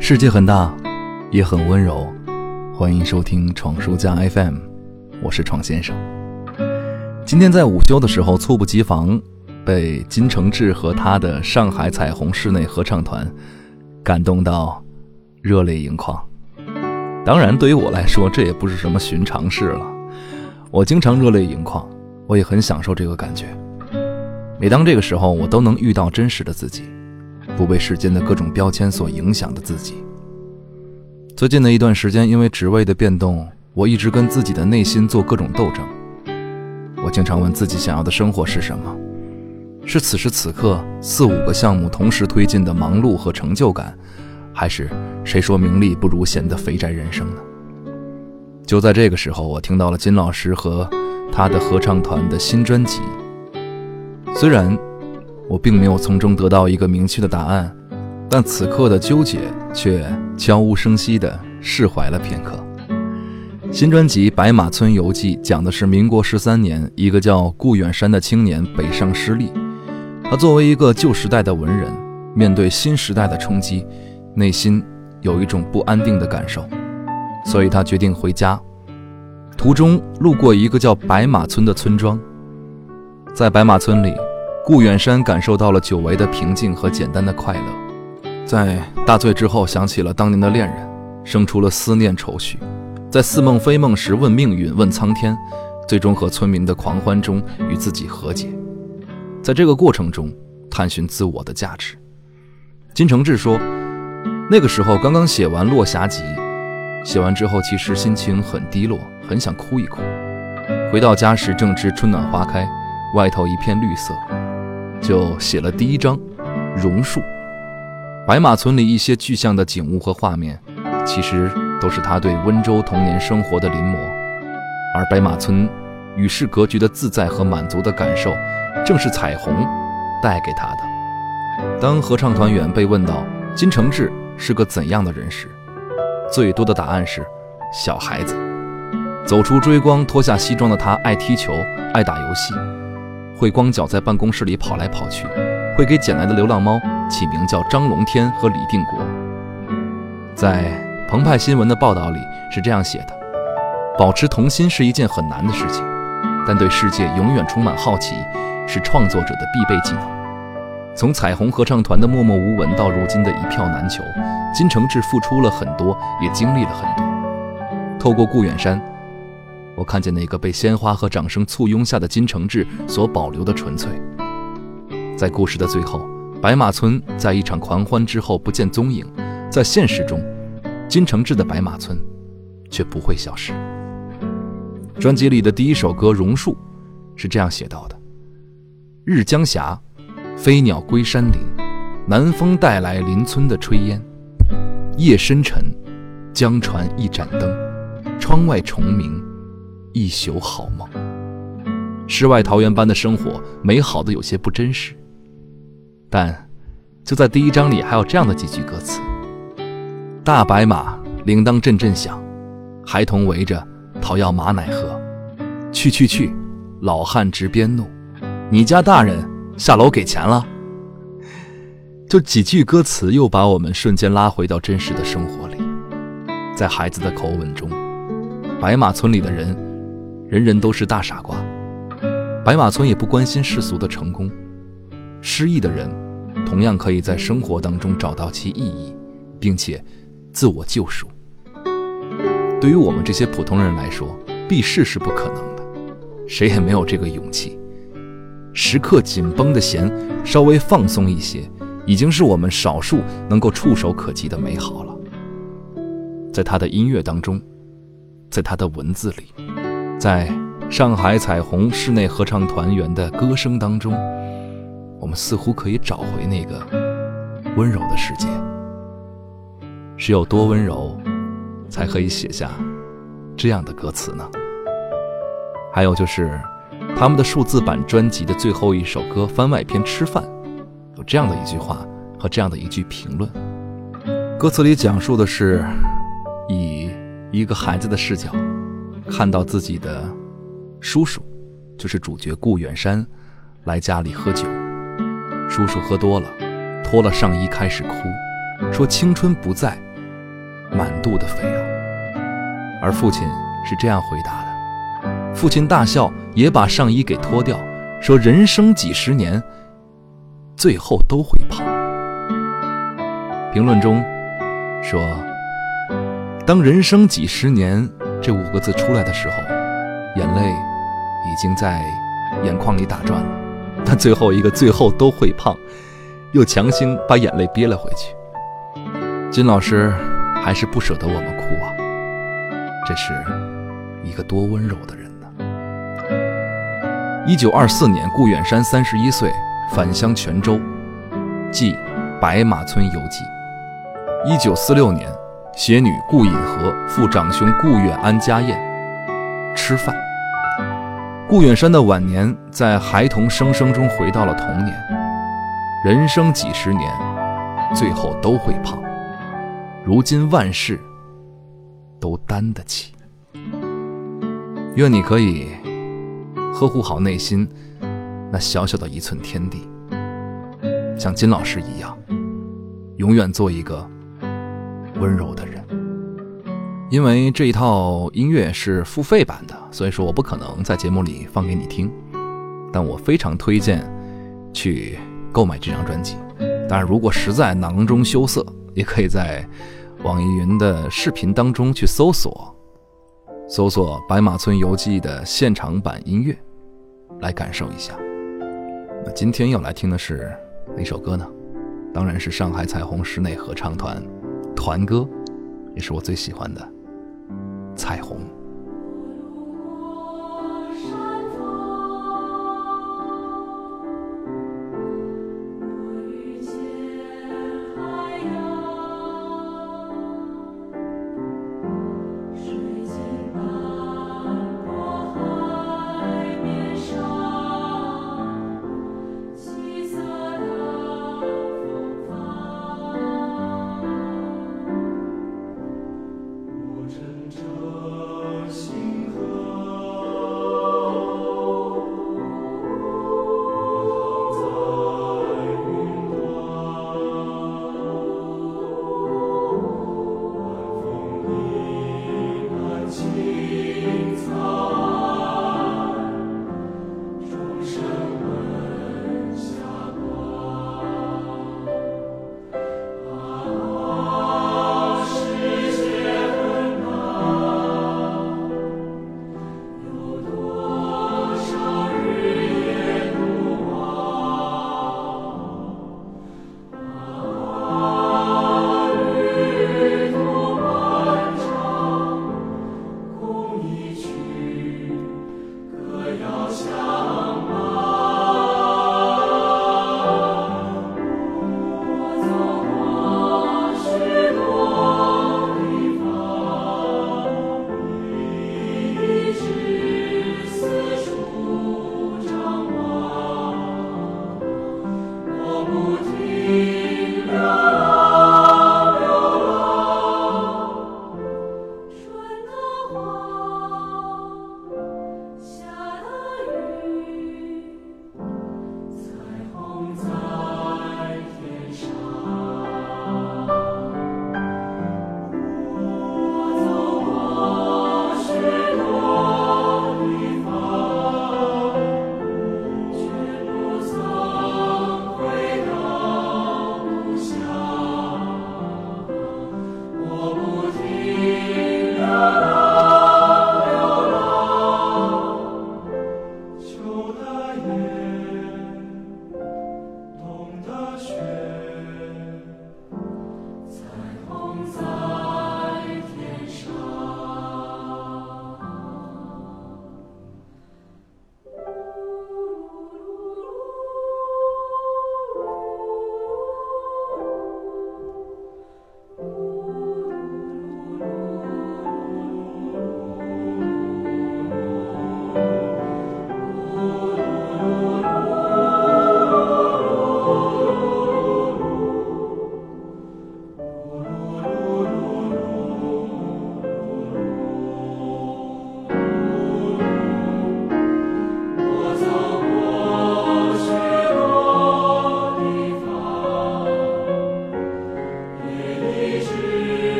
世界很大，也很温柔。欢迎收听闯书家 FM，我是闯先生。今天在午休的时候，猝不及防被金承志和他的上海彩虹室内合唱团感动到热泪盈眶。当然，对于我来说，这也不是什么寻常事了。我经常热泪盈眶，我也很享受这个感觉。每当这个时候，我都能遇到真实的自己。不被世间的各种标签所影响的自己。最近的一段时间，因为职位的变动，我一直跟自己的内心做各种斗争。我经常问自己想要的生活是什么？是此时此刻四五个项目同时推进的忙碌和成就感，还是谁说名利不如闲的肥宅人生呢？就在这个时候，我听到了金老师和他的合唱团的新专辑。虽然。我并没有从中得到一个明确的答案，但此刻的纠结却悄无声息地释怀了片刻。新专辑《白马村游记》讲的是民国十三年，一个叫顾远山的青年北上失利。他作为一个旧时代的文人，面对新时代的冲击，内心有一种不安定的感受，所以他决定回家。途中路过一个叫白马村的村庄，在白马村里。顾远山感受到了久违的平静和简单的快乐，在大醉之后想起了当年的恋人，生出了思念愁绪，在似梦非梦时问命运问苍天，最终和村民的狂欢中与自己和解，在这个过程中探寻自我的价值。金承志说，那个时候刚刚写完《落霞集》，写完之后其实心情很低落，很想哭一哭。回到家时正值春暖花开，外头一片绿色。就写了第一章《榕树》，白马村里一些具象的景物和画面，其实都是他对温州童年生活的临摹。而白马村与世隔绝的自在和满足的感受，正是彩虹带给他的。当合唱团员被问到金承志是个怎样的人时，最多的答案是小孩子。走出追光，脱下西装的他，爱踢球，爱打游戏。会光脚在办公室里跑来跑去，会给捡来的流浪猫起名叫张龙天和李定国。在澎湃新闻的报道里是这样写的：保持童心是一件很难的事情，但对世界永远充满好奇是创作者的必备技能。从彩虹合唱团的默默无闻到如今的一票难求，金承志付出了很多，也经历了很多。透过顾远山。我看见那个被鲜花和掌声簇拥下的金承志所保留的纯粹。在故事的最后，白马村在一场狂欢之后不见踪影，在现实中，金承志的白马村却不会消失。专辑里的第一首歌《榕树》是这样写到的：“日将霞，飞鸟归山林，南风带来邻村的炊烟。夜深沉，江船一盏灯，窗外虫鸣。”一宿好梦，世外桃源般的生活，美好的有些不真实。但就在第一章里，还有这样的几句歌词：大白马铃铛阵阵响，孩童围着讨要马奶喝。去去去，老汉直鞭怒，你家大人下楼给钱了。就几句歌词，又把我们瞬间拉回到真实的生活里，在孩子的口吻中，白马村里的人。人人都是大傻瓜，白马村也不关心世俗的成功。失意的人，同样可以在生活当中找到其意义，并且自我救赎。对于我们这些普通人来说，避世是不可能的，谁也没有这个勇气。时刻紧绷的弦，稍微放松一些，已经是我们少数能够触手可及的美好了。在他的音乐当中，在他的文字里。在上海彩虹室内合唱团员的歌声当中，我们似乎可以找回那个温柔的世界。是有多温柔，才可以写下这样的歌词呢？还有就是他们的数字版专辑的最后一首歌番外篇《吃饭》，有这样的一句话和这样的一句评论。歌词里讲述的是以一个孩子的视角。看到自己的叔叔，就是主角顾远山，来家里喝酒。叔叔喝多了，脱了上衣开始哭，说青春不在，满肚的肥肉。而父亲是这样回答的：父亲大笑，也把上衣给脱掉，说人生几十年，最后都会胖。评论中说，当人生几十年这五个字出来的时候，眼泪已经在眼眶里打转了。但最后一个最后都会胖，又强行把眼泪憋了回去。金老师还是不舍得我们哭啊，这是一个多温柔的人呢。一九二四年，顾远山三十一岁，返乡泉州，记《白马村游记》。一九四六年，携女顾隐和赴长兄顾远安家宴，吃饭。顾远山的晚年，在孩童声声中回到了童年。人生几十年，最后都会胖。如今万事都担得起。愿你可以呵护好内心那小小的一寸天地，像金老师一样，永远做一个温柔的人。因为这一套音乐是付费版的，所以说我不可能在节目里放给你听。但我非常推荐去购买这张专辑。当然，如果实在囊中羞涩，也可以在网易云的视频当中去搜索，搜索《白马村游记》的现场版音乐，来感受一下。那今天要来听的是哪首歌呢？当然是上海彩虹室内合唱团团歌，也是我最喜欢的。彩虹。